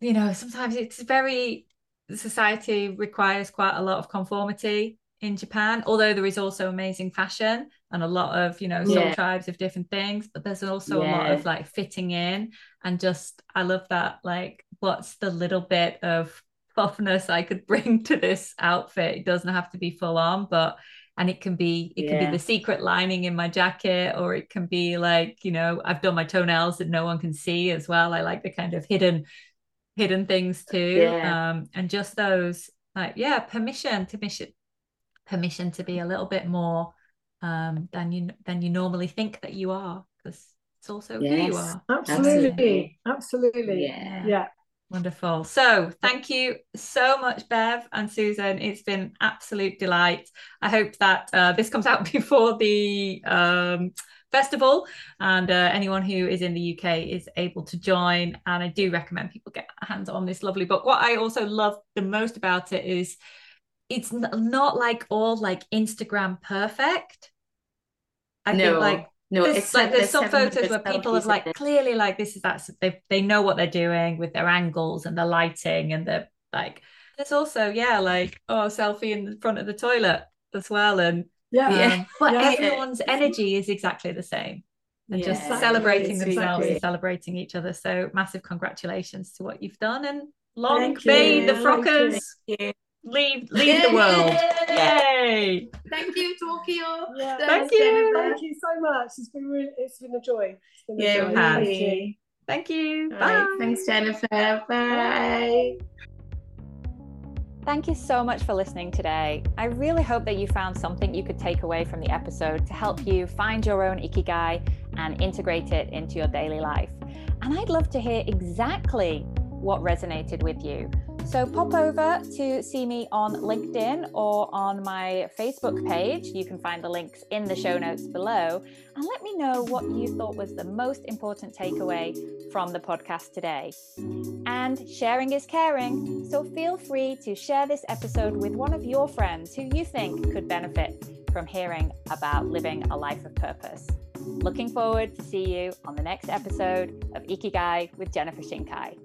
S1: you know, sometimes it's very society requires quite a lot of conformity in Japan, although there is also amazing fashion and a lot of, you know, soul yeah. tribes of different things, but there's also yeah. a lot of like fitting in and just I love that like what's the little bit of puffness I could bring to this outfit. It doesn't have to be full on, but and it can be it yeah. can be the secret lining in my jacket or it can be like you know i've done my toenails that no one can see as well. I like the kind of hidden hidden things too. Yeah. um and just those like yeah permission to mission permission to be a little bit more um than you than you normally think that you are because it's also yes, who you are.
S3: Absolutely. Absolutely. Yeah. Yeah
S1: Wonderful. So, thank you so much, Bev and Susan. It's been absolute delight. I hope that uh, this comes out before the um, festival, and uh, anyone who is in the UK is able to join. And I do recommend people get hands on this lovely book. What I also love the most about it is it's not like all like Instagram perfect. I no. think like no, there's, it's like, there's some photos where people have like clearly like this is that they they know what they're doing with their angles and the lighting and the like. There's also yeah like oh selfie in the front of the toilet as well and yeah, um, yeah. but yeah. everyone's energy is exactly the same and yeah, just celebrating themselves exactly. and celebrating each other. So massive congratulations to what you've done and long may the Frockers leave leave the world. Yay!
S2: Thank you, Tokyo.
S3: Yeah, thank you. Thank you so much. It's been really it's been a joy. Been
S1: a yeah, joy. Thank you. Thank you. Bye. Right.
S2: Thanks, Jennifer. Bye.
S1: Thank you so much for listening today. I really hope that you found something you could take away from the episode to help you find your own ikigai and integrate it into your daily life. And I'd love to hear exactly what resonated with you. So pop over to see me on LinkedIn or on my Facebook page. You can find the links in the show notes below. And let me know what you thought was the most important takeaway from the podcast today. And sharing is caring. So feel free to share this episode with one of your friends who you think could benefit from hearing about living a life of purpose. Looking forward to see you on the next episode of Ikigai with Jennifer Shinkai.